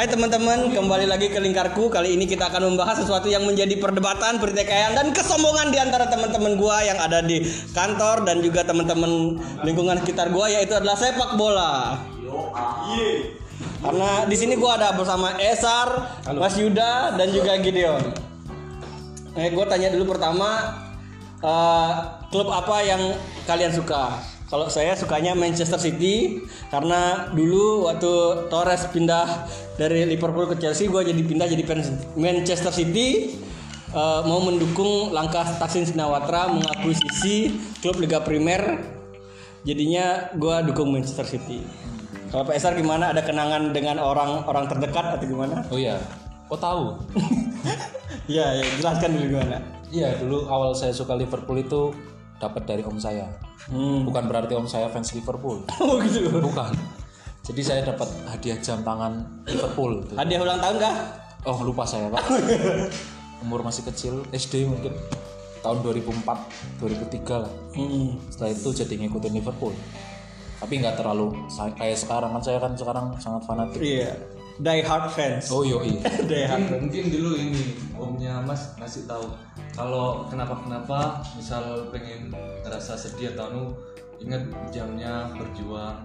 Hai teman-teman, kembali lagi ke lingkarku. Kali ini kita akan membahas sesuatu yang menjadi perdebatan, pertikaian dan kesombongan di antara teman-teman gua yang ada di kantor dan juga teman-teman lingkungan sekitar gua yaitu adalah sepak bola. Karena di sini gua ada bersama Esar, Mas Yuda dan juga Gideon. Eh, gua tanya dulu pertama eh, klub apa yang kalian suka? Kalau saya sukanya Manchester City karena dulu waktu Torres pindah dari Liverpool ke Chelsea, gue jadi pindah jadi fans Manchester City eh, mau mendukung langkah Taksin Sinawatra mengakuisisi klub Liga Primer. Jadinya gue dukung Manchester City. Kalau Esar gimana? Ada kenangan dengan orang-orang terdekat atau gimana? Oh iya, kok tahu? Iya, ya, jelaskan dulu gimana. Iya, dulu awal saya suka Liverpool itu dapat dari om saya. Hmm. Bukan berarti om saya fans Liverpool. Oh gitu. Bukan. Jadi saya dapat hadiah jam tangan Liverpool. Tuh. Hadiah ulang tahun kah? Oh lupa saya pak. Umur masih kecil, SD mungkin tahun 2004, 2003 lah. Hmm. Setelah itu jadi ngikutin Liverpool. Tapi nggak terlalu kayak sekarang kan saya kan sekarang sangat fanatik. Iya. Die hard fans. Oh yoi. Die hard. mungkin, mungkin dulu ini omnya mas ngasih tahu kalau kenapa kenapa misal pengen ngerasa sedih atau anu ingat jamnya berjuang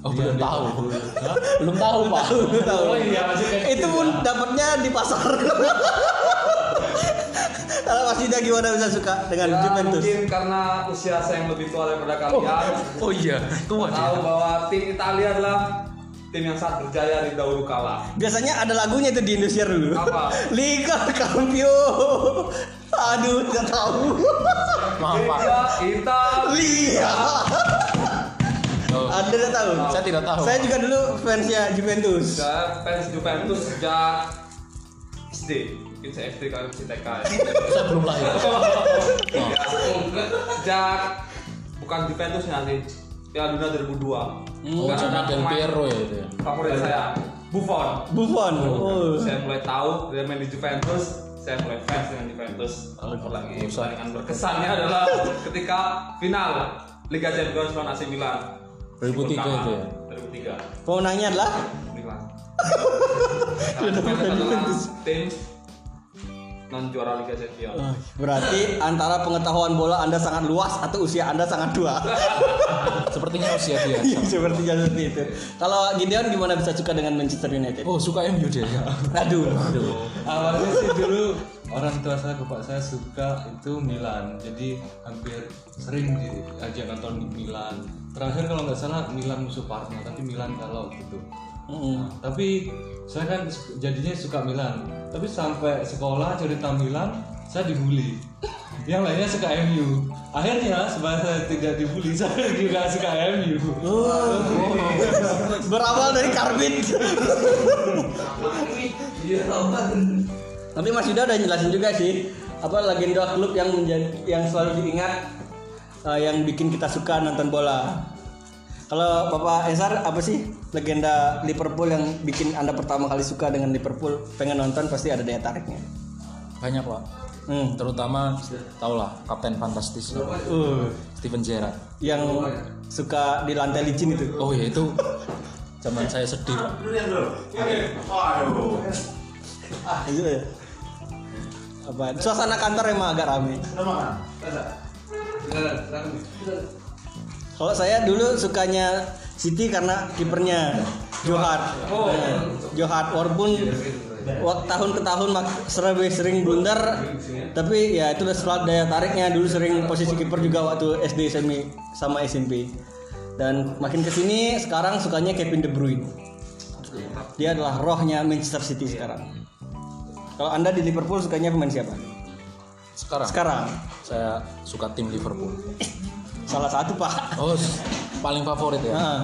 Oh belum tahu. belum tahu pak. oh iya masih kayak itu pun dapatnya di pasar. Kalau Mas Yuda gimana bisa suka dengan Ya, Juventus? mungkin karena usia saya yang lebih tua daripada kalian Oh iya, tua tahu bahwa tim Italia adalah tim yang sangat berjaya di dahulu kala Biasanya ada lagunya itu di Indonesia dulu. Apa? Liga Campio. Aduh, nggak tahu. Maaf pak. Liga Italia Oh, Anda tidak tahu? saya tidak tahu. Saya juga dulu fansnya Juventus. saya fans Juventus sejak SD mungkin saya SD kalian masih TK ya. saya belum lahir. Ya, sejak bukan Juventus nanti Piala Dunia 2002 Oh, cuma Del Piero ya itu ya. favorit saya Buffon. Buffon. Oh. saya mulai tahu dia main di Juventus saya mulai fans dengan Juventus. Lagi pertandingan berkesannya adalah ketika final Liga Champions lawan AC Milan. 2003 itu ya. 2003 Pemenangnya adalah? Milan Juventus adalah tim non juara Liga Champions Oh, berarti antara pengetahuan bola Anda sangat luas atau usia Anda sangat tua. Sepertinya usia dia. Sepertinya seperti itu. Kalau Gideon gimana bisa suka dengan Manchester United? Oh, suka MU dia. Aduh. awalnya sih dulu orang tua saya bapak saya suka itu Milan jadi hampir sering diajak nonton di Milan terakhir kalau nggak salah Milan musuh Parma tapi Milan kalau gitu Mm. Nah, tapi saya kan jadinya suka Milan. Tapi sampai sekolah cerita Milan saya dibully. Yang lainnya suka MU akhirnya sebab saya tidak dibully saya juga suka MU Berawal dari karbit. Tapi Mas Yuda udah jelasin juga sih apa legenda klub yang menjadi yang selalu diingat eh, yang bikin kita suka nonton bola. Kalau Bapak Esar apa sih legenda Liverpool yang bikin Anda pertama kali suka dengan Liverpool? Pengen nonton pasti ada daya tariknya. Banyak, Pak. Hmm. Terutama tau lah Kapten Fantastis Uh, Steven Gerrard. yang suka di lantai licin itu. Oh ya itu zaman saya sedih, Pak. Ah, itu ya. Apa? Suasana kantor emang agak rame. Kalau saya dulu sukanya City karena kipernya Johar. Oh. Johar walaupun waktu tahun ke tahun mak- sering sering blunder. Tapi ya itu selalu daya tariknya. Dulu sering posisi kiper juga waktu SD SMP sama SMP dan makin ke sini sekarang sukanya Kevin De Bruyne. Dia adalah rohnya Manchester City sekarang. Kalau anda di Liverpool sukanya pemain siapa? Sekarang? Sekarang. Saya suka tim Liverpool. salah satu pak. Oh, paling favorit ya. Nah,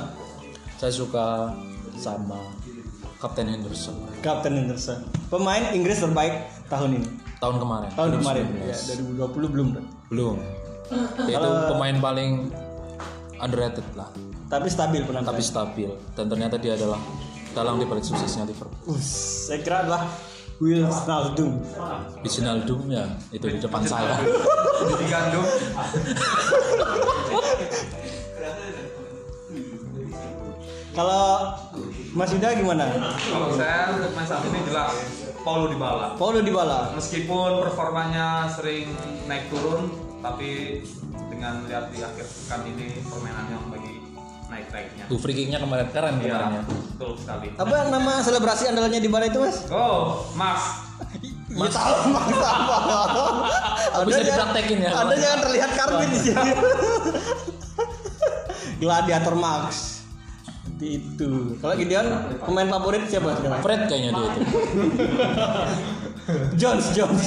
Saya suka sama Kapten Henderson Captain Henderson pemain Inggris terbaik tahun ini tahun kemarin. tahun kemarin 2019. ya 2020 belum Bro. Belum. Itu pemain paling underrated lah, tapi stabil penampilan tapi stabil dan ternyata dia adalah dalang di balik suksesnya Liverpool. Us, saya kira adalah Will Snaldum Wijnaldum ya itu di depan saya. di gandum Kalau Mas Yuda gimana? Kalau saya untuk main saat ini jelas Paulo Dybala. Paulo Dybala. Meskipun performanya sering naik turun, tapi dengan lihat di akhir pekan ini permainannya lagi naik-naiknya. Tuh free kicknya kemarin keren Iya, kemarin ya. betul sekali. Apa nama selebrasi andalannya Dybala itu, Mas? Oh, Mas. Ya tahu Mas apa. Tapi bisa dipraktekin ya. Ada jangan terlihat karbit di sini. Gladiator Max. Seperti itu. Kalau Gideon pemain favorit siapa sekarang? Fred kayaknya dia itu. Jones Jones.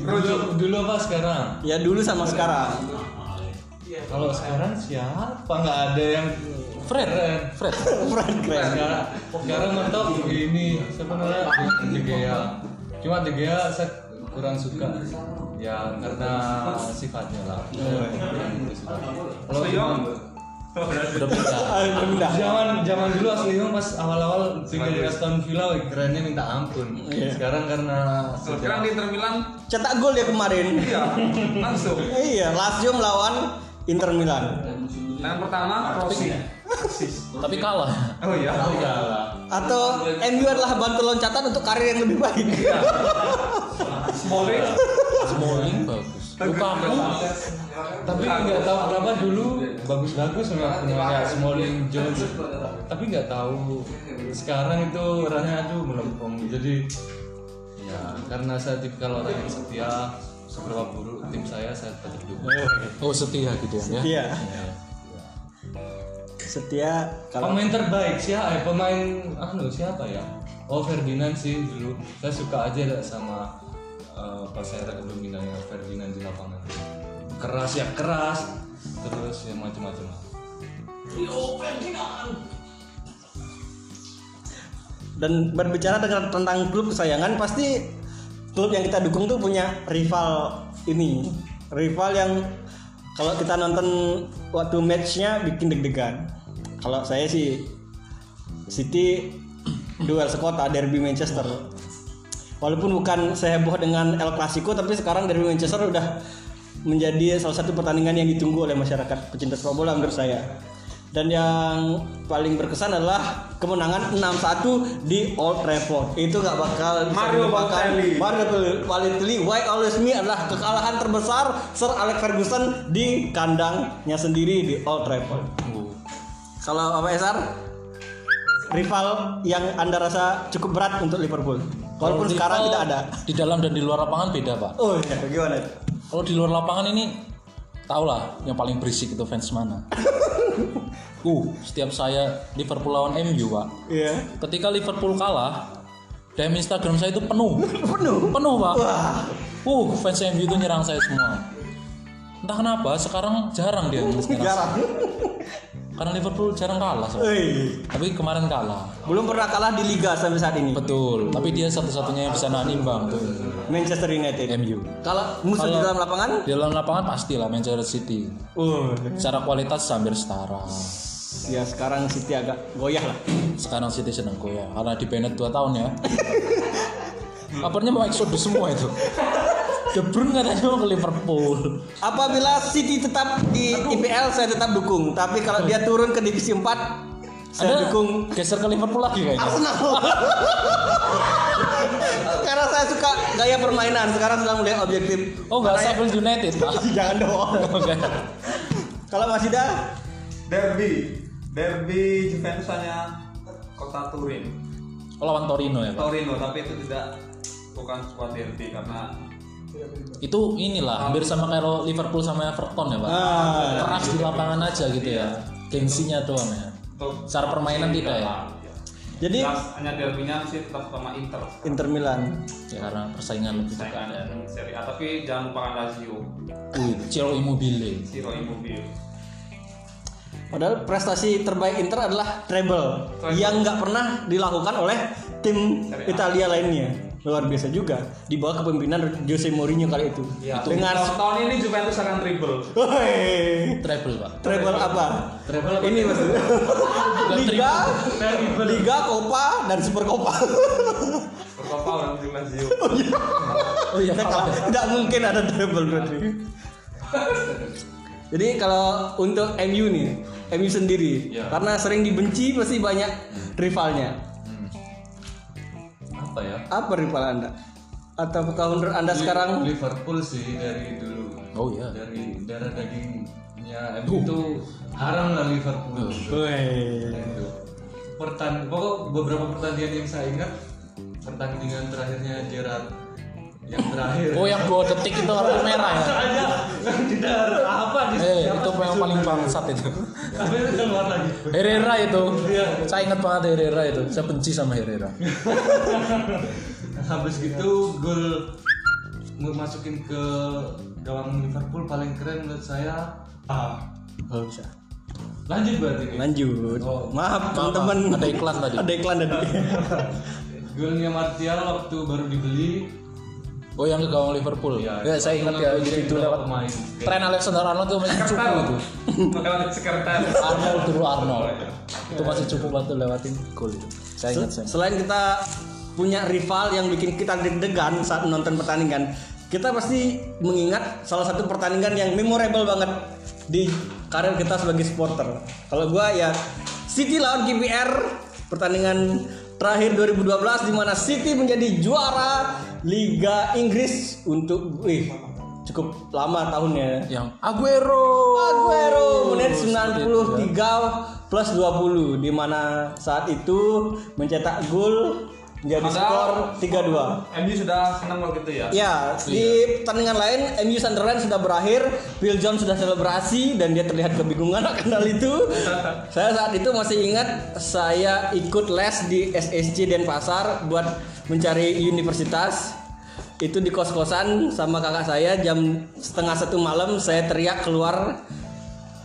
Dulu, dulu apa sekarang? Ya dulu sama sekarang. Kalau sekarang siapa? Nggak ada yang Fred. Fred. Keren keren. Sekarang, sekarang mentok ini siapa namanya? De Gea. Cuma De Gea saya kurang suka. Ya karena sifatnya lah. Kalau Lyon. Udah pindah. Ah, zaman zaman dulu asli Lyon pas awal-awal pindah Aston Villa wih, kerennya minta ampun. Iya. Sekarang karena Sekarang di Inter Milan, Cetak gol ya kemarin. iya, langsung. Iya, Lazio melawan Inter Milan. Yang pertama, Rossi. Tapi kalah. Oh iya. Atau MU adalah bantu loncatan untuk karir yang lebih baik. Smalling. Smalling bagus. Lukaku tapi nggak tahu kenapa dulu bagus-bagus memang punya kayak Smalling Jones tapi nggak tahu sekarang itu rasanya aduh melempem jadi ya karena saya tipikal orang yang setia seberapa buruk tim saya saya tetap dukung. Oh setia gitu ya. Iya. Setia kalau pemain terbaik siapa eh, pemain anu siapa ya? Oh Ferdinand sih dulu. Saya suka aja sama eh, pas saya kepemimpinannya Ferdinand di lapangan keras ya keras. Terus ya macam-macam lah. Dan berbicara dengan tentang klub kesayangan pasti klub yang kita dukung tuh punya rival ini. Rival yang kalau kita nonton waktu matchnya bikin deg-degan. Kalau saya sih City duel sekota derby Manchester. Walaupun bukan seheboh dengan El Clasico tapi sekarang derby Manchester udah menjadi salah satu pertandingan yang ditunggu oleh masyarakat pecinta sepak bola menurut saya dan yang paling berkesan adalah kemenangan 6-1 di Old Trafford itu nggak bakal Mario. Balotelli. Mario Balotelli Why Always Me adalah kekalahan terbesar Sir Alex Ferguson di kandangnya sendiri di Old Trafford kalau apa Esar rival yang anda rasa cukup berat untuk Liverpool walaupun sekarang tidak ada Di dalam dan di luar lapangan beda pak. oh iya gimana Kalau di luar lapangan ini tau lah yang paling berisik itu fans mana. uh, setiap saya Liverpool lawan MU pak. iya Ketika Liverpool kalah, DM Instagram saya itu penuh. penuh Penuh pak. wah Uh, fans MU itu nyerang saya semua. Entah kenapa sekarang jarang dia nyerang. jarang Karena Liverpool jarang kalah. soalnya. Wih, Tapi kemarin kalah. belum pernah kalah di liga sampai saat ini Betul. Tapi dia satu-satunya yang bisa nahan imbang tuh. Manchester United MU. kalau musuh di dalam lapangan Di dalam lapangan pastilah Manchester City. uh Secara kualitas hampir setara. ya sekarang City agak goyah lah Sekarang City sedang goyah karena di Bennett 2 tahun ya. Kabarnya mau eksodus semua itu. De Bruyne katanya mau ke Liverpool. apabila City tetap di IPL saya tetap dukung tapi kalau dia turun ke divisi 4 saya Anda dukung geser ke Liverpool lagi kayaknya. Arsenal karena saya suka gaya permainan sekarang sedang mulai objektif Oh enggak Sheffield United, Pak. jangan dong kalau Mas Ida Derby. Derby Juventus hanya kota Turin. Oh, lawan Torino ya, Pak. Torino, tapi itu tidak bukan sebuah derby karena Itu inilah hampir sama kayak Liverpool sama Everton ya, Pak. ah, Keras di lapangan aja gitu ya. Gengsinya doang ya. Secara permainan tidak ya. jadi Jelas hanya derbynya sih tetap sama Inter. Inter Milan Ya karena persaingan lebih dekat. Saingan Serie A, tapi jangan lupakan Lazio, Wih, Ciro Immobile. Ciro Immobile. Padahal prestasi terbaik Inter adalah treble yang nggak pernah dilakukan oleh tim Italia lainnya. Luar biasa juga di bawah kepemimpinan Jose Mourinho kali itu. Ya, Dengan tahun, tahun ini Juventus akan triple. Treble, Pak. treble apa? Treble apa? Ini mas. Liga, Liga, Copa dan Super Copa. Berapa orang di Lazio? Oh iya, Tidak kalah. tidak mungkin ada treble berarti. Jadi kalau untuk MU nih, MU sendiri, Ya. karena sering dibenci pasti banyak rivalnya. Apa ya Apa rival anda? Atau menurut anda sekarang? Liverpool sih dari dulu Oh iya. dari darah dagingnya MU itu haram lah Liverpool Weh. pertan pokok beberapa pertandingan yang saya ingat pertandingan terakhirnya Gerrard yang terakhir Oh yang dua detik itu kartu merah ya. aja yang tidak apa di Eh itu yang paling bangsat itu. tapi itu keluar lagi Herrera itu. Iya. Saya ingat banget Herrera itu. Saya benci sama Herrera. habis gitu gol masukin ke gawang Liverpool paling keren menurut saya ah Oh, bisa. lanjut berarti nih Lanjut. Oh. Maaf Maaf, teman-teman. ada iklan tadi. Ada iklan tadi. golnya Martial waktu baru dibeli Oh yang ke gawang Liverpool. Iya, Ya, saya ingat ya itu itu lewat pemain tren Alexander Arnold itu masih cukup itu. Lewat sekretar. Arnold dulu Arnold. Itu masih cukup waktu lewatin gol itu. Saya ingat saya. Selain kita punya rival yang bikin kita deg-degan saat nonton pertandingan, kita pasti mengingat salah satu pertandingan yang memorable banget di karir kita sebagai supporter. Kalau gua ya City lawan KPR pertandingan terakhir 2012 di mana City menjadi juara Liga Inggris untuk wih cukup lama tahunnya. Yang Aguero. Aguero menit 93 plus 20 di mana saat itu mencetak gol menjadi skor Padahal- 3-2. MU sudah senang kalau gitu ya. Ya, di pertandingan lain MU Sunderland sudah berakhir, Phil Jones sudah selebrasi dan dia terlihat kebingungan akan hal itu. saya saat itu masih ingat saya ikut les di SSC Denpasar buat mencari universitas. Itu di kos-kosan sama kakak saya jam setengah satu malam saya teriak keluar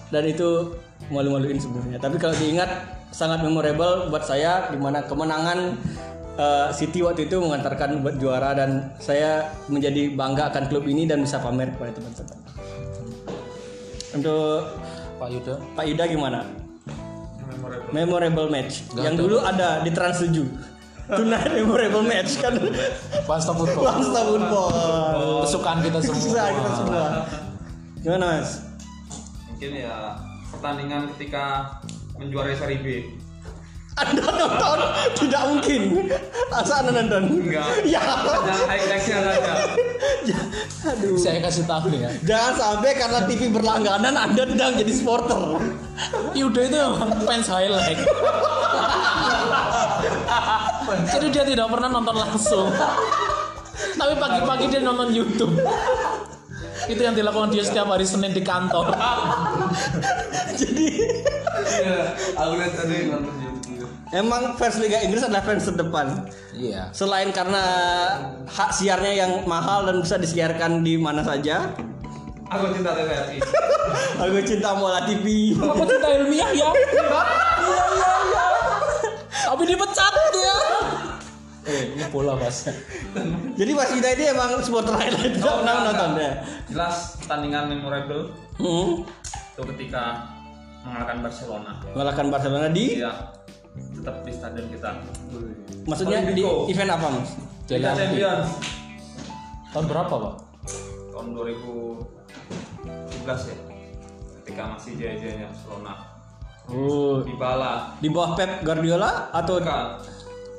dan itu malu-maluin sebenarnya. Tapi kalau diingat sangat memorable buat saya di mana kemenangan uh, City waktu itu mengantarkan buat juara dan saya menjadi bangga akan klub ini dan bisa pamer kepada teman-teman. Untuk Pak Yuda. Pak Yuda gimana? Memorable. Memorable match Nggak yang dulu ada di Trans 7. Tonight memorable match kan. Pasta football. Pasta football. Kesukaan kita semua. Kesukaan kita semua. Gimana Mas? Mungkin ya pertandingan ketika menjuarai seri B. Anda nonton? Tidak mungkin. Asa Anda nonton? Enggak. Ya. Jangan highlightnya saja. Ya, Aduh. Saya kasih tahu ya. Jangan sampai karena TV berlangganan Anda tidak menjadi supporter. Yuda itu emang fans highlight. Jadi dia tidak pernah nonton langsung. Tapi pagi-pagi dia nonton YouTube. Itu yang dilakukan dia setiap hari Senin di kantor. Jadi Iya, aku lihat tadi nonton YouTube. Emang fans Liga Inggris adalah fans terdepan. Iya. Selain karena hak siarnya yang mahal dan bisa disiarkan di mana saja. Aku cinta TVRI. Aku cinta Mola TV. Aku cinta ilmiah ya. Iya iya iya. Tapi dipecat dia. Eh, ini bola mas. Jadi Mas Yuda ini emang supporter highlight tidak pernah nonton ya. Jelas pertandingan memorable Hmm. itu ketika mengalahkan Barcelona. Mengalahkan Barcelona di Iya. Tetap di stadion kita. maksudnya di event apa Mas? Liga Champions Tahun berapa pak? tahun 2017 ya. Ketika masih jaya-jayanya Barcelona. Oh, Dybala. di bawah Pep Guardiola atau Bukan.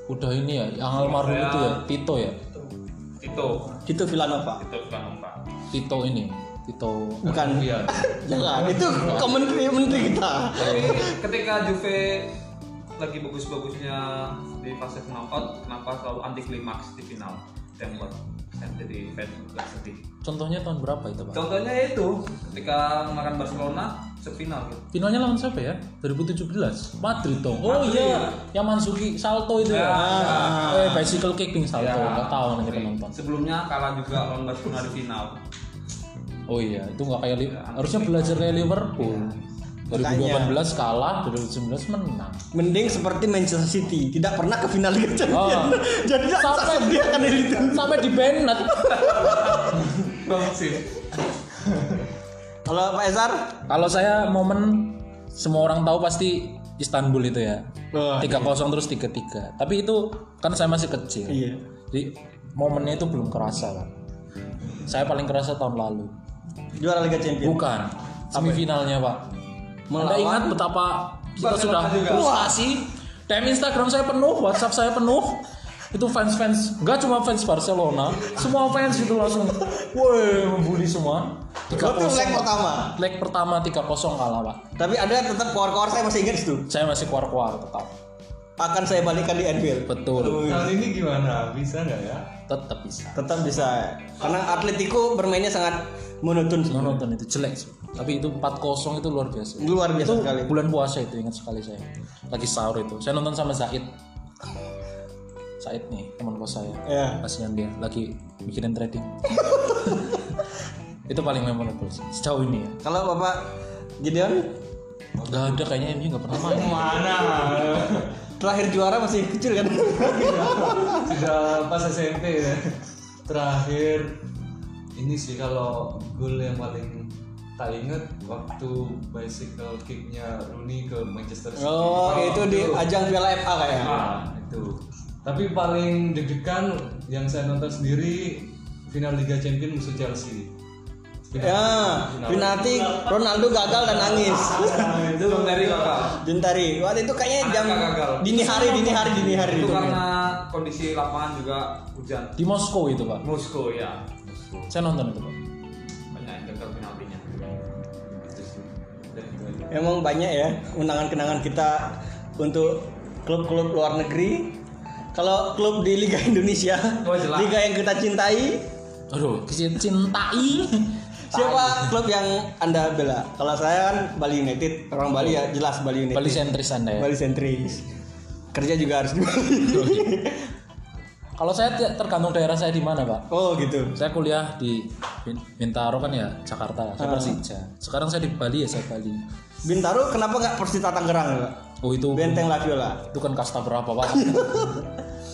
Udah ini ya, yang almarhum itu ya, Tito ya. Tito. Tito Villanova? Tito Villanova. Tito ini, Tito. Bukan. Iya. Jangan, itu menteri menteri kita. Tapi ketika Juve lagi bagus-bagusnya di fase knockout, kenapa selalu anti klimaks di final? Dan buat saya jadi fans juga sedih. Contohnya tahun berapa itu pak? Contohnya itu ketika makan Barcelona sefinal gitu. Finalnya lawan siapa ya? 2017 Madrid dong. Oh Madrid. iya, yang Mansuki salto itu ya. Ya, Eh, bicycle kicking salto. Ya, Nggak tahu nanti penonton. Sebelumnya kalah juga lawan Barcelona di final. Oh iya, itu nggak kayak Li- harusnya belajar kayak Liverpool. 2018 kalah, 2019 menang. Mending seperti Manchester City, tidak pernah ke final Liga Champions. Oh. Jadi Sampai- sedih akan itu. Sampai di Bennett. Kalau Pak Ezar, Kalau saya momen semua orang tahu pasti Istanbul itu ya. Wah, 3-0 terus 3-3. Tapi itu kan saya masih kecil. iya. Jadi momennya itu belum kerasa kan. Saya paling kerasa tahun lalu. Juara Liga Champions. Bukan. semifinalnya pak Anda Melawan- ingat betapa kita Barcelona sudah juga. frustasi DM Instagram saya penuh WhatsApp saya penuh itu fans-fans nggak cuma fans Barcelona semua fans itu langsung woi membuli semua Lo tuh leg pertama. leg pertama 3-0 kalah pak Tapi ada tetap keluar-keluar saya masih ingat itu. saya masih keluar-keluar tetap Akan saya balikan di Anfield. betul Tahun ini gimana? Bisa nggak ya? tetap bisa Tetap bisa. Karena Atletico bermainnya sangat monoton sih. nonton itu jelek sih tapi itu 4-0 itu luar biasa Luar biasa itu sekali. bulan puasa itu ingat sekali saya lagi sahur itu saya nonton sama Zaid Zaid nih teman kos saya Ya. kasihan dia lagi mikirin trading itu paling memorable sih sejauh ini ya Kalau Bapak Gideon nggak ada kayaknya MU nggak pernah main Mana? terakhir juara masih kecil kan? Sudah pas SMP ya. Terakhir ini sih kalau gol yang paling tak inget waktu bicycle kicknya Rooney ke Manchester City. Oh, itu di ajang Piala FA kayaknya. Ah, itu. Tapi paling deg-degan yang saya nonton sendiri final Liga Champions musuh Chelsea. Ya, penalti Ronaldo gagal dan nangis. itu dari kakak Juntari. Waktu itu kayaknya jam Anaknya gagal. dini hari, dini hari, dini hari itu itu. karena kondisi lapangan juga hujan di Moskow itu pak Moskow ya saya nonton itu pak banyak yang gagal penaltinya Emang banyak ya kenangan-kenangan kita untuk klub-klub luar negeri. Kalau klub di Liga Indonesia, Oh, jelas. liga yang kita cintai, aduh cin- cintai siapa klub yang anda bela? Kalau saya kan Bali United, orang Bali ya jelas Bali United. Bali sentris anda ya Bali sentris. Kerja juga harus di Bali. Kalau saya tergantung daerah saya di mana pak oh gitu. saya kuliah di Bin- Bintaro kan ya Jakarta saya Ah. Persija sekarang saya di Bali ya saya Bali Bintaro kenapa nggak Persita Tangerang? Pak? oh itu Benteng Laviola. itu kan kasta berapa pak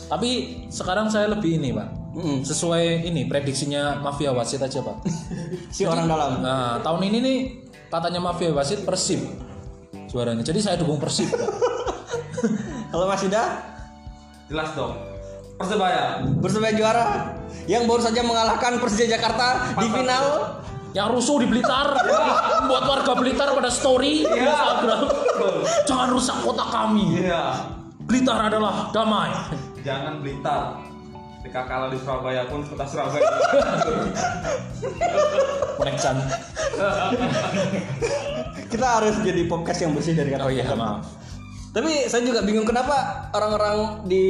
tapi sekarang saya lebih ini pak Mm-mm. sesuai ini prediksinya mafia wasit aja pak Si orang dalam. nah tahun ini nih katanya mafia wasit persib juaranya jadi saya dukung persib pak. Kalau Mas Yuda jelas dong persebaya. Persebaya juara yang baru saja mengalahkan Persija Jakarta di final. Yang rusuh di Blitar. Buat warga Blitar pada story di Instagram. Jangan rusak kota kami. Iya. Blitar adalah damai. Jangan blitar. Ketika kalah di Surabaya pun kota Surabaya. Koneksan kita harus jadi podcast yang bersih dari kata oh iya maaf. Tapi saya juga bingung kenapa orang-orang di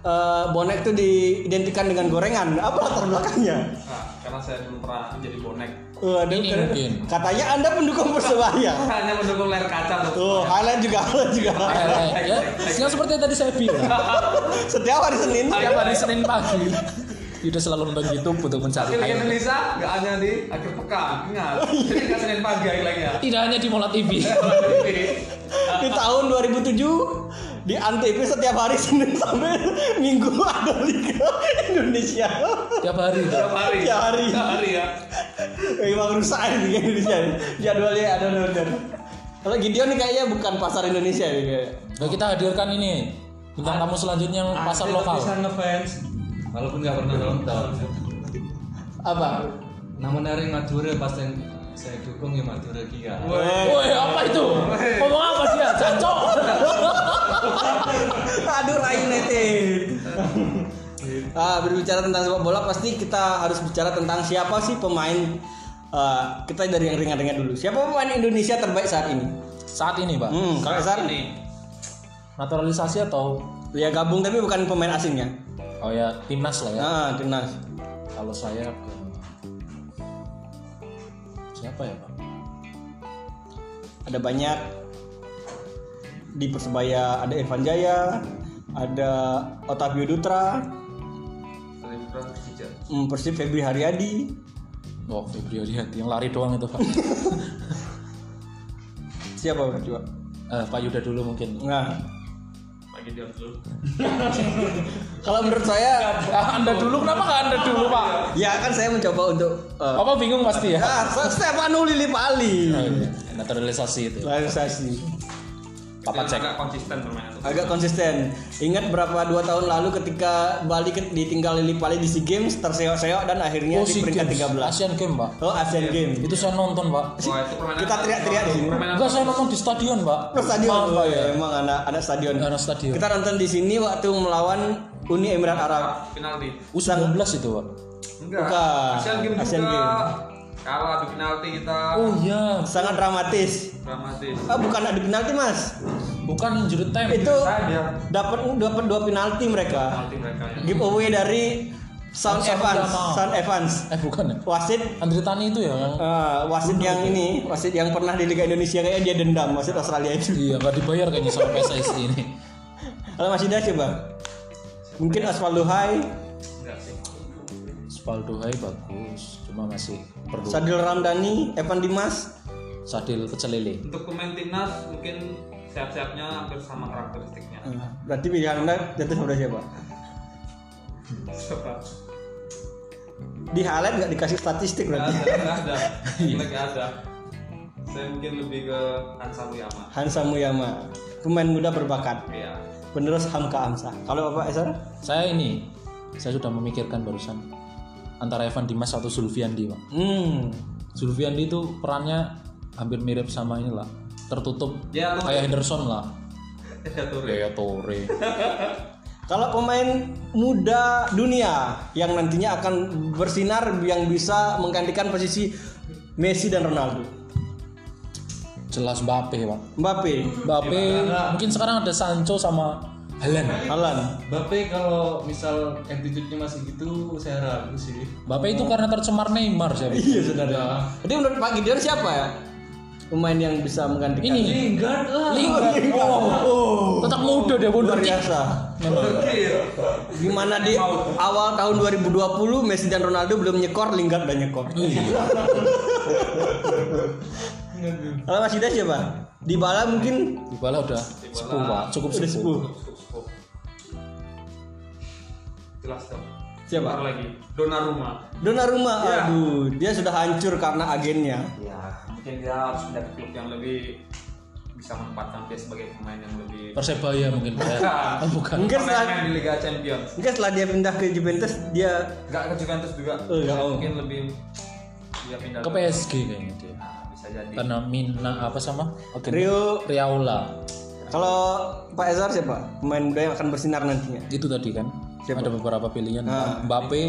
eh, bonek itu diidentikan dengan gorengan. Apa latar belakangnya? nah, karena saya belum pernah jadi bonek Waduh, Ini kan- mungkin. Katanya Anda pendukung Persebaya. hanya mendukung layar kaca tuh Tuh, highlight juga, highlight juga. Eh, ya, yang seperti yang tadi saya bilang Setiap hari Senin. setiap hari Senin pagi Yuda selalu nonton YouTube untuk mencari Liga highlight. Indonesia nggak hanya di akhir pekan ingat jadi nggak senin pagi highlightnya tidak hanya di Mola TV Di tahun 2007 di Antv setiap hari Senin sampai Minggu ada Liga Indonesia. tiap hari Pak. tiap hari Tiap hari. tiap hari ya Emang rusak ya Liga Indonesia. Jadwalnya ada benar. Kalau Gideon nih kayaknya bukan pasar Indonesia nih kayak. Nah, kita hadirkan ini bintang tamu selanjutnya yang pasar lokal bisa ngefans walaupun nggak pernah nonton Apa? nama naring Madura pasti yang saya dukung ya Madura Kia Woi apa itu ngomong apa dia jancok Aduh Rai United. ah, berbicara tentang sepak bola pasti kita harus bicara tentang siapa sih pemain eh, kita dari yang ringan-ringan dulu. Siapa pemain Indonesia terbaik saat ini? saat ini pak Hmm, kalau saat ini naturalisasi atau ya gabung tapi bukan pemain asingnya. oh ya timnas lah ya Nah, timnas. kalau saya ke siapa ya pak Ada banyak di Persebaya ada Irfan Jaya, ada Otavio Dutra, hmm, Persib Febri Haryadi, oh Febri Hati yang lari doang itu pak. Siapa coba? Eh, Pak Yuda dulu mungkin. Nah, pagi dia dulu. Kalau menurut saya anda dulu kenapa nggak anda dulu pak? Ya kan saya mencoba untuk eh, Papa bingung pasti ya? Ah, Stefano Lillipali. Oh, iya. naturalisasi itu. Naturalisasi. Papa cek. agak konsisten permainan agak konsisten. Ingat berapa dua tahun lalu ketika Bali ditinggal Lili Pali di SEA Games terseok-seok dan akhirnya Oh, di peringkat Games. 13. Asian Game, Pak. Oh, Asian Games. Itu saya nonton, Pak. Wah, itu permainan Kita teriak-teriak di sini. Permainan Enggak, saya nonton di stadion, Pak. Oh, stadion. Maaf, Oh, Pak, ya, ya. emang anak anak stadion. Anak stadion. Kita nonton di sini waktu melawan Uni Emirat Arab. penalti. U19 itu, Pak. Enggak. Bukan. Asian Games Asian juga. Games. Kalah di penalti kita. Oh iya, Sangat dramatis. Dramatis. Ah, bukan adu penalti, Mas. bukan injury time. Itu Saya dapat dapat dua penalti mereka. penalti mereka ya. Giveaway dari Sound Evans. Sound Evans. Eh, bukan ya? Wasit Andri Tani itu ya yang eh, wasit yang ini, wasit yang pernah di Liga Indonesia kayaknya dia dendam wasit Australia itu. iya nggak dibayar kayaknya sama PSSI ini. Kalau masih ada coba. Mungkin Osvaldo Hai. Spaldo Hai bagus, cuma masih perlu Sadil Ramdhani, Evan Dimas, Sadil Pecelele. Untuk pemain timnas mungkin siap-siapnya hampir sama karakteristiknya. Eh, berarti pilihan Anda jatuh pada siapa? Siapa? Di highlight nggak dikasih statistik berarti. ada, enggak ada. Lagi ada. Saya mungkin lebih ke Hansa Muyama. Hansa Muyama, pemain muda berbakat, Iya. penerus Hamka Hamsa. Kalau Bapak Esar? Saya ini, saya sudah memikirkan barusan antara Evan Dimas atau Zulfiandi, Pak. Hmm. Zulfiandi itu perannya hampir mirip sama inilah, tertutup Ya, kayak Henderson lah. ya Toure. Kayak Torre. Kalau pemain muda dunia yang nantinya akan bersinar yang bisa menggantikan posisi Messi dan Ronaldo. Jelas Mbappe, Pak. Mbappe, Mbappe mungkin sekarang ada Sancho sama Helen, Halan. Bape kalau misal attitude-nya masih gitu, saya ragu sih. Bape itu karena tercemar Neymar saya. Iya, saudara. Jadi menurut Pak Gideon siapa ya? Pemain yang bisa menggantikan ini Lingard lah. Lingard. Oh, oh, oh. Tetap muda dia luar biasa. Gimana di awal tahun 2020 Messi dan Ronaldo belum nyekor, Lingard udah nyekor. Iya. Kalau masih ada siapa? Di Bala mungkin Di Bala udah 10 Pak, cukup sudah sepuluh. Jelas dong. Siapa? Bentar lagi. Donnarumma. Donnarumma, Ya. aduh, dia sudah hancur karena agennya. Ya, mungkin dia harus pindah ke klub yang lebih bisa menempatkan dia sebagai pemain yang lebih Persebaya mungkin Pak. ya. Bukan. Oh, bukan. Mungkin pemain setelah di Liga Champions. mungkin setelah dia pindah ke Juventus dia Enggak ke Juventus juga. Oh, enggak, oh. Mungkin lebih dia pindah Ke PSG kayaknya dia. Nah, bisa jadi. Karena Mina apa sama? Oke. Rio Riaula. kalau Pak Ezar siapa? Pemain muda yang akan bersinar nantinya. Itu tadi kan. Siapa? Ada beberapa pilihan. Nah. Mbappe,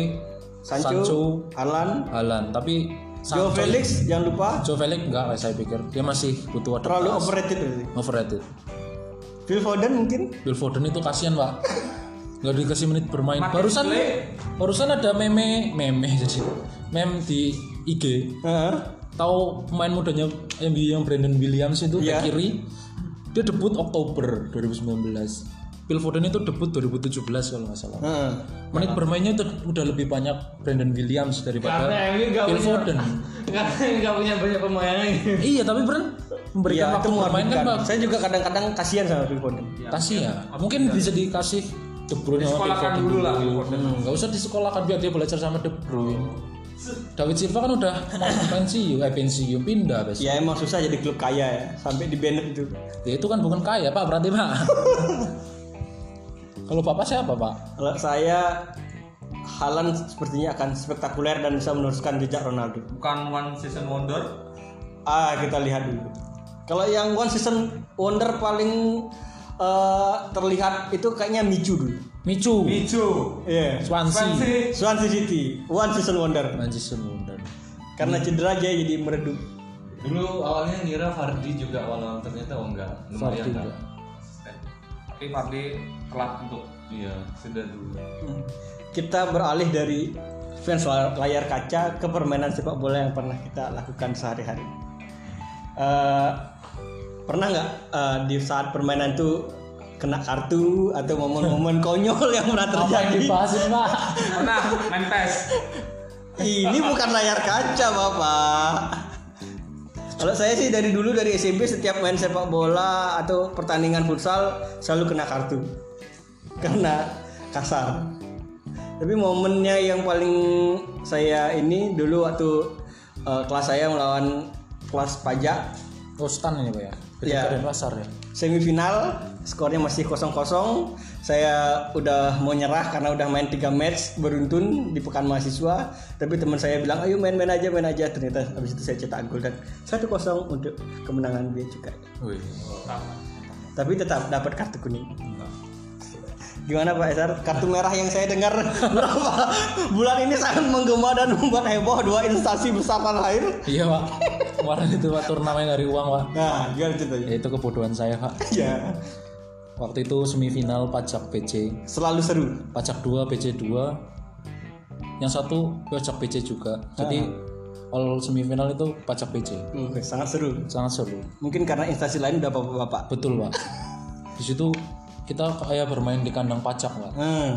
Sancho, Sancho, Alan, Haaland. Tapi Joe Sancho- Felix jangan lupa Joe Felix enggak lah saya pikir. Dia masih butuh adaptasi. terlalu overrated berarti. overrated. Phil Foden mungkin Bill Foden itu kasihan pak nggak dikasih menit bermain Makin barusan jelek. barusan ada meme meme jadi meme di IG Heeh. tahu pemain mudanya MU yang Brandon Williams itu back kiri dia debut Oktober 2019 Phil Foden itu debut 2017 kalau nggak salah Heeh. menit bermainnya itu udah lebih banyak Brandon Williams daripada Karena Phil punya- Foden Karena nggak punya banyak pemain. iya tapi Brand memberikan Iya, waktu bermain kan. Pak Saya juga kadang-kadang kasihan sama Phil Foden. kasih ya mungkin bisa dikasih De Bruyne sama Phil Foden dulu lah Phil dulu. Foden. Hmm, nggak usah disekolahkan biar dia belajar sama De Bruyne David Silva kan udah mau pensiun eh pensiun pindah besok Ya emang susah jadi klub kaya ya sampai di Bennett itu. ya itu kan bukan kaya pak berarti pak kalau bapak siapa pak Kalau saya Halan sepertinya akan spektakuler dan bisa meneruskan jejak Ronaldo. Bukan one season wonder. Ah, kita lihat dulu. Kalau yang one season wonder paling eh, terlihat itu kayaknya Michu dulu. Micu Mijo. Iya. Swansea Swansea. Swansea City, one season wonder. Manchester United Karena cedera aja jadi meredup. Dulu awalnya ngira Fardi juga walau ternyata oh enggak. Fardi juga. Tapi Fardi telat untuk Iya, sudah dulu. Kita beralih dari fans layar kaca ke permainan sepak bola yang pernah kita lakukan sehari-hari. Eh, pernah nggak eh, di saat permainan itu kena kartu atau momen-momen konyol yang pernah apa yang terjadi? dibahas pak pernah main PES. Ini bukan layar kaca, Bapak. Kalau saya sih dari dulu dari SMP setiap main sepak bola atau pertandingan futsal selalu kena kartu. Karena kasar. Tapi momennya yang paling saya ini dulu waktu eh, kelas saya melawan kelas pajak. Oh stan ini pak ya? Pasar ya? Semifinal skornya masih kosong-kosong saya udah mau nyerah karena udah main tiga match beruntun di pekan mahasiswa. Tapi teman saya bilang ayo main-main aja main aja. Ternyata habis itu saya cetak gol dan satu kosong untuk kemenangan dia juga. Wih. tapi tetap dapat kartu kuning. Gimana Pak Esar? Kartu merah yang saya dengar berapa bulan ini sangat menggema dan membuat heboh dua instansi besar tanah air. Iya pak. Kemarin itu pak turnamen dari uang pak. nah gimana ceritanya? Ya, itu kebodohan saya pak. ya Waktu itu semifinal pajak PC, selalu seru pajak 2 PC 2 yang satu pajak PC juga. Jadi all semifinal itu pajak PC. Oke, sangat seru Sangat seru. mungkin karena instansi lain udah bapak-bapak Betul pak. Di situ kita kayak bermain di kandang pajak pak. hmm.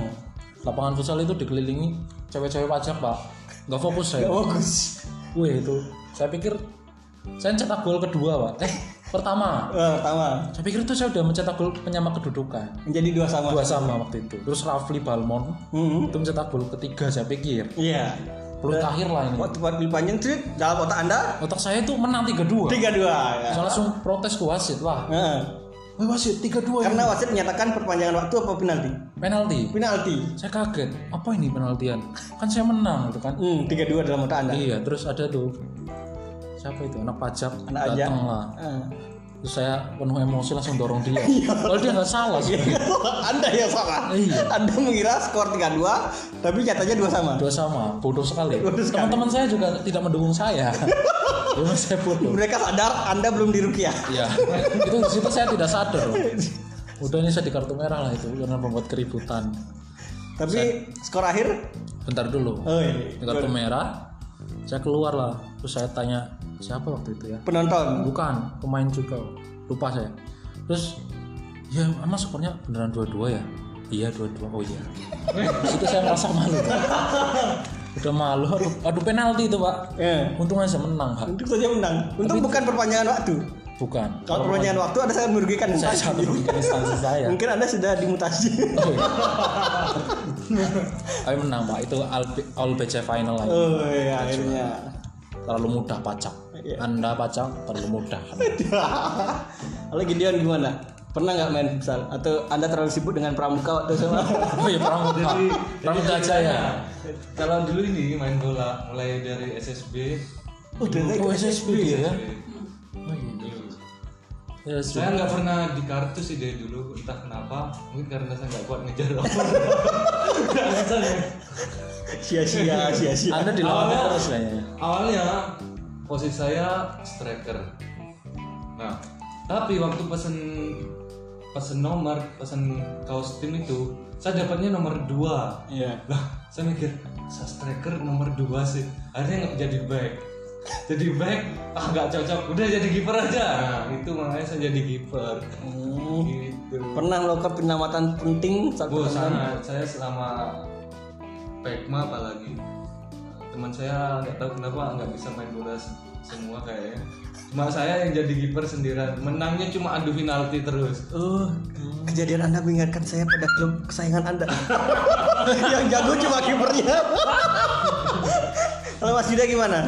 Lapangan futsal itu dikelilingi cewek-cewek pajak pak. Nggak fokus saya. bagus Wih itu. Saya pikir saya cetak gol kedua pak. Eh pertama. Eh, pertama Saya pikir itu saya udah mencetak gol penyama kedudukan. menjadi dua sama Dua sama waktu itu. Terus Rafli Balmon Hmm. itu mencetak gol ketiga saya pikir. iya Peluit akhir lah ini. waktu buat panjang tweet dalam otak anda Otak saya itu menang 3-2. tiga dua ya. Saya langsung protes ke wasit. Wah, Heeh. wah wasit 3-2 karena wasit menyatakan perpanjangan waktu apa penalti penalti. penalti Saya kaget. Apa ini penaltian? Kan saya menang gitu kan. hmm, tiga dua dalam otak anda Iya, terus ada tuh siapa itu anak pajak Anak aja. datang lah. Eh. Terus saya penuh emosi langsung dorong dia. Kalau dia nggak salah sih. anda yang salah Iya. anda mengira skor tiga dua tapi nyatanya dua sama Dua sama, bodoh sekali. Teman-teman saya juga tidak mendukung saya. Cuma saya bodoh. mereka sadar anda belum dirukiah Iya. itu situ saya tidak sadar. Udah ini saya di kartu merah lah itu karena membuat keributan. tapi skor akhir Bentar dulu. oh iya. Di kartu merah saya keluar lah. Terus saya tanya siapa waktu itu ya? penonton Bukan, pemain juga. Lupa saya. Terus ya emang skornya beneran dua-dua ya? Iya dua-dua. Oh iya. Di situ saya merasa malu. Udah malu. Aduh, aduh penalti itu pak. eh. Untung aja menang pak. untuk saja menang untuk bukan perpanjangan waktu Bukan. kalau perpanjangan waktu anda sangat merugikan saya merugikan instansi saya. mungkin anda sudah dimutasi Tapi menang pak. Itu all, all BC final lagi. oh iya akhirnya Terlalu mudah pacak. Iya. Anda pacak terlalu mudah. Kalau Gideon gimana? Pernah nggak main futsal? Atau anda terlalu sibuk dengan pramuka waktu sama? Oh iya pramuka. Pramuka aja ya. Kalau dulu ini main bola mulai dari SSB Oh, dari Oh SSB ya. SSB. Oh iya. Dulu. Ya. Saya nggak pernah di kartu sih dari dulu entah kenapa mungkin karena saya nggak kuat ngejar orang. Sia-sia, sia-sia. Anda dilawan terus kayaknya. Awalnya posisi saya striker. Nah, tapi waktu pesen pesen nomor, pesen kaos tim itu, saya dapatnya nomor 2 Iya. Lah, saya mikir, saya striker nomor 2 sih. Akhirnya nggak jadi back. Jadi back, ah nggak cocok. Udah jadi kiper aja. Nah, itu makanya saya jadi kiper. Hmm. Gitu. Pernah melakukan penyelamatan penting saat Bu, pertandingan? sangat. Saya selama Pekma apalagi teman saya nggak tahu kenapa nggak bisa main bola se- semua kayaknya. Cuma saya yang jadi kiper sendirian. Menangnya cuma adu penalti terus. Oh, kejadian anda mengingatkan saya pada klub kesayangan anda. Yang jago cuma kipernya. Kalau Mas Yuda gimana?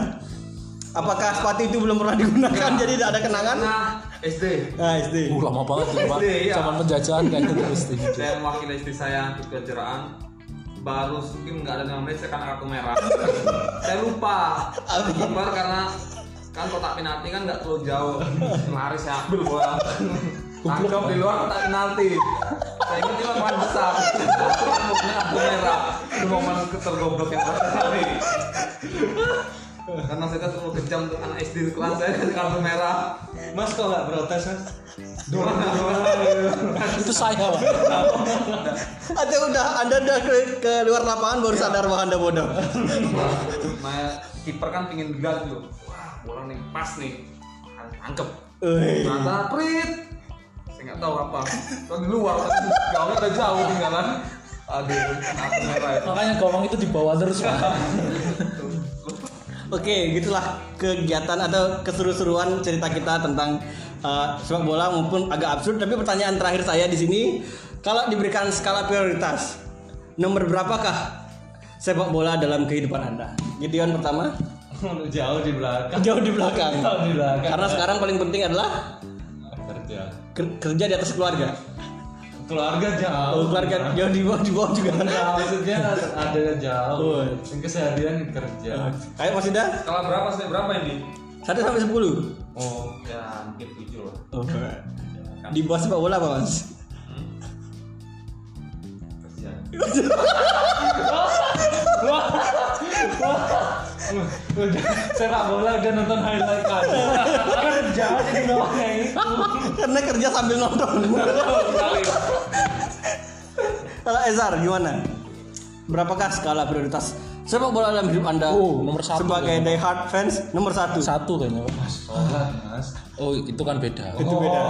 Apakah sepatu itu belum pernah digunakan jadi tidak ada kenangan? Nah, SD. Nah, SD. Uh, lama banget pak. SD, iya. Zaman penjajahan kayak gitu pasti. Saya mewakili istri saya ikut kejuaraan. Baru mungkin nggak ada lima menit saya kena kartu merah. saya lupa. Kiper karena kan kotak penalti kan nggak terlalu jauh. Lari saya ambil bola. Tangkap di luar kotak penalti. Saya ingat itu lapangan besar. Kartu merah. Itu momen tergoblok yang saya kan terlalu kejam untuk anak SD di kelas saya kasih kartu merah. Mas kok nggak protes mas? itu saya pak. Atau udah anda udah ke, ke luar lapangan baru sadar bahwa anda bodoh. Nah, kiper kan pingin gelar dulu. Wah, bola nih pas nih. Tangkep. Ternyata prit. Saya nggak tahu apa. Kalau di luar, gawangnya udah jauh tinggalan. Aduh, aku merah itu. Makanya gawang itu dibawa terus pak. Oke, gitulah kegiatan atau keseru-seruan cerita kita tentang uh, sepak bola maupun agak absurd. Tapi pertanyaan terakhir saya di sini, kalau diberikan skala prioritas, nomor berapakah sepak bola dalam kehidupan anda? Gideon pertama, Jauh di belakang. jauh di belakang. Jauh di belakang. Karena sekarang paling penting adalah kerja Ker- kerja di atas keluarga. Keluarga jauh Oh, keluarga jauh di bawah di bawah juga. Enggak, maksudnya ada jauh Oh. yang keseharian kerja Ayo Mas Yuda, Skala berapa sampai berapa ini? 1 sampai 10. oh Ya mungkin tujuh lah. Oh. Di bawah sepak bola apa Mas? Kerja. udah sepak bola udah nonton highlight aja kerja aja di bawahnya itu Karena kerja sambil nonton. Ezar gimana? Berapakah skala prioritas sepak bola dalam hidup Anda? Oh, nomor satu Sebagai die hard fans nomor satu. Satu kayaknya. sholat mas Oh itu kan beda. Itu beda.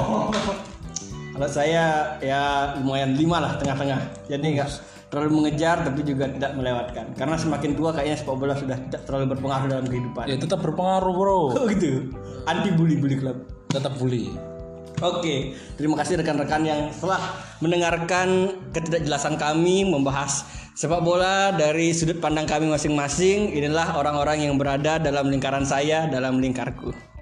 Kalau saya ya lumayan lima lah tengah-tengah. Jadi nggak terlalu mengejar tapi juga tidak melewatkan. Karena semakin tua kayaknya sepak bola sudah tidak terlalu berpengaruh dalam kehidupan. Ya tetap berpengaruh bro. Oh gitu. Anti bully bully club. Tetap bully. Oke, terima kasih rekan-rekan yang telah mendengarkan ketidakjelasan kami membahas sepak bola dari sudut pandang kami masing-masing. Inilah orang-orang yang berada dalam lingkaran saya, dalam lingkarku.